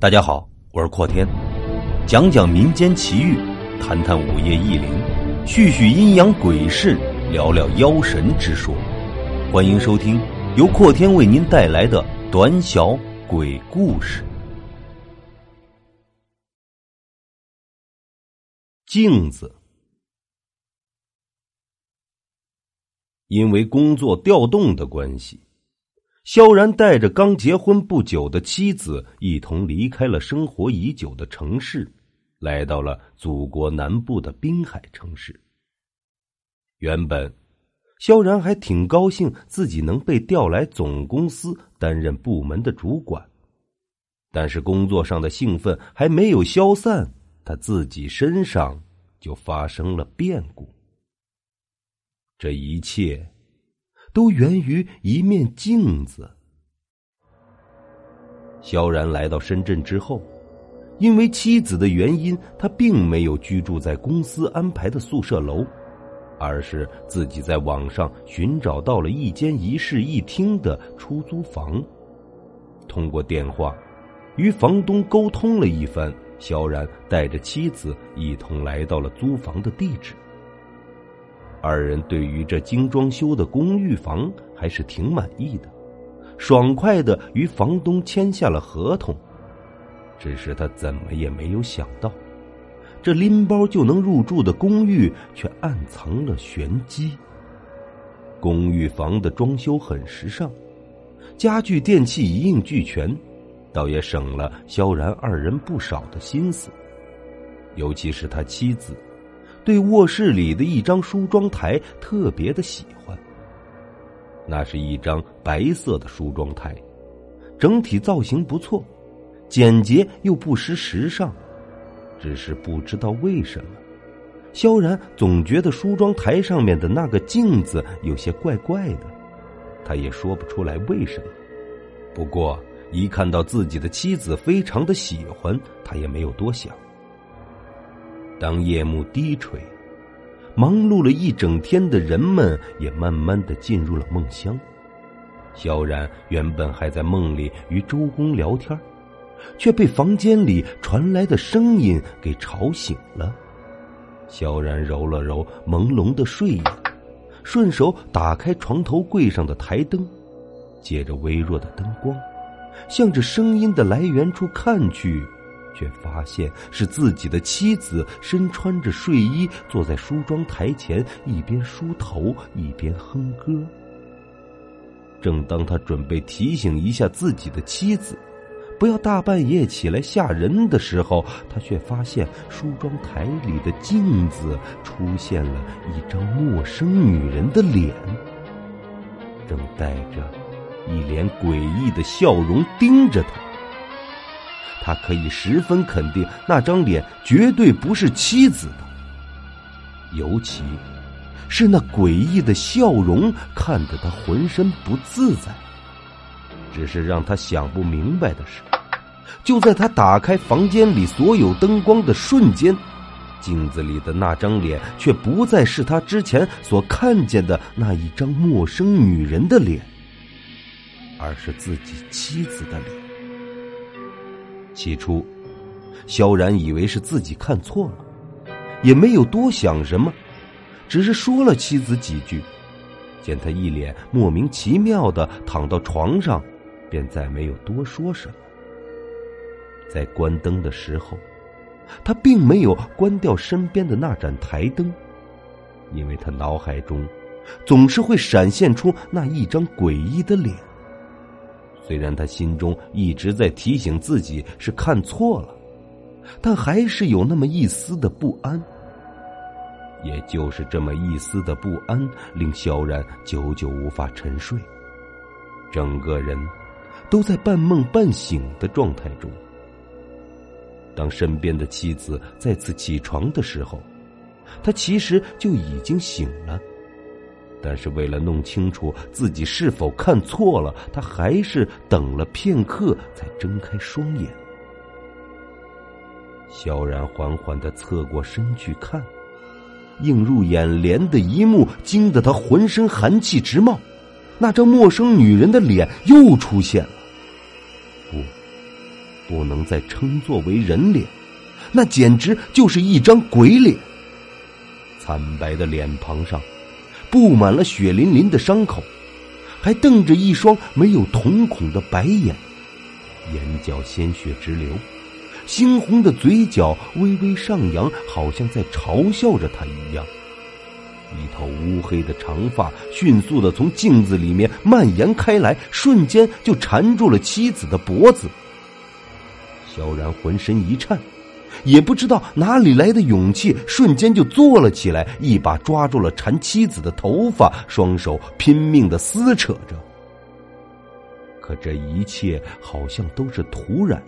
大家好，我是阔天，讲讲民间奇遇，谈谈午夜异灵，叙叙阴阳鬼事，聊聊妖神之说。欢迎收听由阔天为您带来的短小鬼故事。镜子，因为工作调动的关系。萧然带着刚结婚不久的妻子一同离开了生活已久的城市，来到了祖国南部的滨海城市。原本，萧然还挺高兴自己能被调来总公司担任部门的主管，但是工作上的兴奋还没有消散，他自己身上就发生了变故。这一切。都源于一面镜子。萧然来到深圳之后，因为妻子的原因，他并没有居住在公司安排的宿舍楼，而是自己在网上寻找到了一间一室一厅的出租房。通过电话，与房东沟通了一番，萧然带着妻子一同来到了租房的地址。二人对于这精装修的公寓房还是挺满意的，爽快的与房东签下了合同。只是他怎么也没有想到，这拎包就能入住的公寓却暗藏了玄机。公寓房的装修很时尚，家具电器一应俱全，倒也省了萧然二人不少的心思，尤其是他妻子。对卧室里的一张梳妆台特别的喜欢。那是一张白色的梳妆台，整体造型不错，简洁又不失时尚。只是不知道为什么，萧然总觉得梳妆台上面的那个镜子有些怪怪的，他也说不出来为什么。不过一看到自己的妻子非常的喜欢，他也没有多想。当夜幕低垂，忙碌了一整天的人们也慢慢的进入了梦乡。萧然原本还在梦里与周公聊天，却被房间里传来的声音给吵醒了。萧然揉了揉朦胧的睡眼，顺手打开床头柜上的台灯，借着微弱的灯光，向着声音的来源处看去。却发现是自己的妻子身穿着睡衣坐在梳妆台前，一边梳头一边哼歌。正当他准备提醒一下自己的妻子，不要大半夜起来吓人的时候，他却发现梳妆台里的镜子出现了一张陌生女人的脸，正带着一脸诡异的笑容盯着他。他可以十分肯定，那张脸绝对不是妻子的。尤其是那诡异的笑容，看得他浑身不自在。只是让他想不明白的是，就在他打开房间里所有灯光的瞬间，镜子里的那张脸却不再是他之前所看见的那一张陌生女人的脸，而是自己妻子的脸。起初，萧然以为是自己看错了，也没有多想什么，只是说了妻子几句。见他一脸莫名其妙的躺到床上，便再没有多说什么。在关灯的时候，他并没有关掉身边的那盏台灯，因为他脑海中总是会闪现出那一张诡异的脸。虽然他心中一直在提醒自己是看错了，但还是有那么一丝的不安。也就是这么一丝的不安，令萧然久久无法沉睡，整个人都在半梦半醒的状态中。当身边的妻子再次起床的时候，他其实就已经醒了。但是为了弄清楚自己是否看错了，他还是等了片刻才睁开双眼。萧然缓缓的侧过身去看，映入眼帘的一幕惊得他浑身寒气直冒，那张陌生女人的脸又出现了。不，不能再称作为人脸，那简直就是一张鬼脸。惨白的脸庞上，布满了血淋淋的伤口，还瞪着一双没有瞳孔的白眼，眼角鲜血直流，猩红的嘴角微微上扬，好像在嘲笑着他一样。一头乌黑的长发迅速的从镜子里面蔓延开来，瞬间就缠住了妻子的脖子。萧然浑身一颤，也不知道哪里来的勇气，瞬间就坐了起来，一把抓住了缠妻子的头发，双手拼命的撕扯着。可这一切好像都是突然。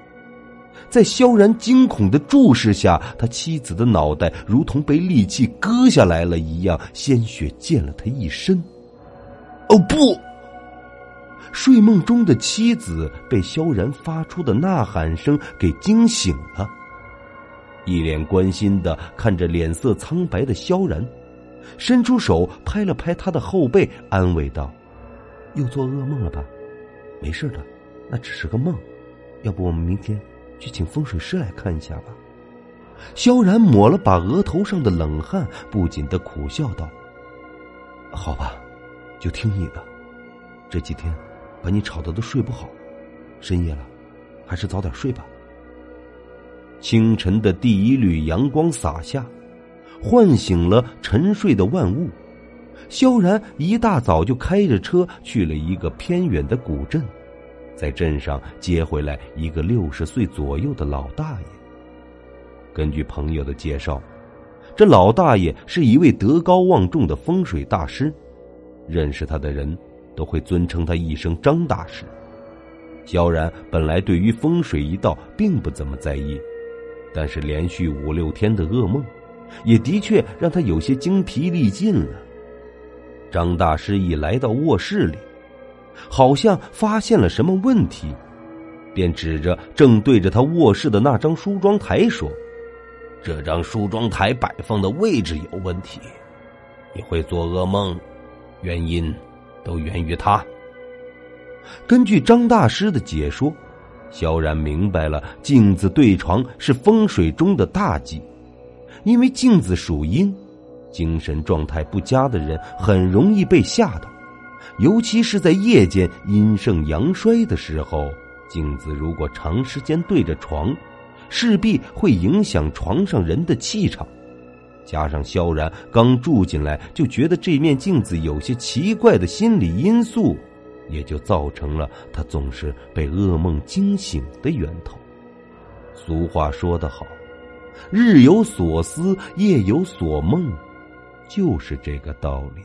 在萧然惊恐的注视下，他妻子的脑袋如同被利器割下来了一样，鲜血溅了他一身。哦不！睡梦中的妻子被萧然发出的呐喊声给惊醒了，一脸关心的看着脸色苍白的萧然，伸出手拍了拍他的后背，安慰道：“又做噩梦了吧？没事的，那只是个梦。要不我们明天……”去请风水师来看一下吧。萧然抹了把额头上的冷汗，不禁的苦笑道：“好吧，就听你的。这几天把你吵得都睡不好，深夜了，还是早点睡吧。”清晨的第一缕阳光洒下，唤醒了沉睡的万物。萧然一大早就开着车去了一个偏远的古镇。在镇上接回来一个六十岁左右的老大爷。根据朋友的介绍，这老大爷是一位德高望重的风水大师，认识他的人都会尊称他一声张大师。萧然本来对于风水一道并不怎么在意，但是连续五六天的噩梦，也的确让他有些精疲力尽了。张大师一来到卧室里。好像发现了什么问题，便指着正对着他卧室的那张梳妆台说：“这张梳妆台摆放的位置有问题，你会做噩梦，原因都源于它。”根据张大师的解说，萧然明白了镜子对床是风水中的大忌，因为镜子属阴，精神状态不佳的人很容易被吓到。尤其是在夜间阴盛阳衰的时候，镜子如果长时间对着床，势必会影响床上人的气场。加上萧然刚住进来就觉得这面镜子有些奇怪的心理因素，也就造成了他总是被噩梦惊醒的源头。俗话说得好，“日有所思，夜有所梦”，就是这个道理。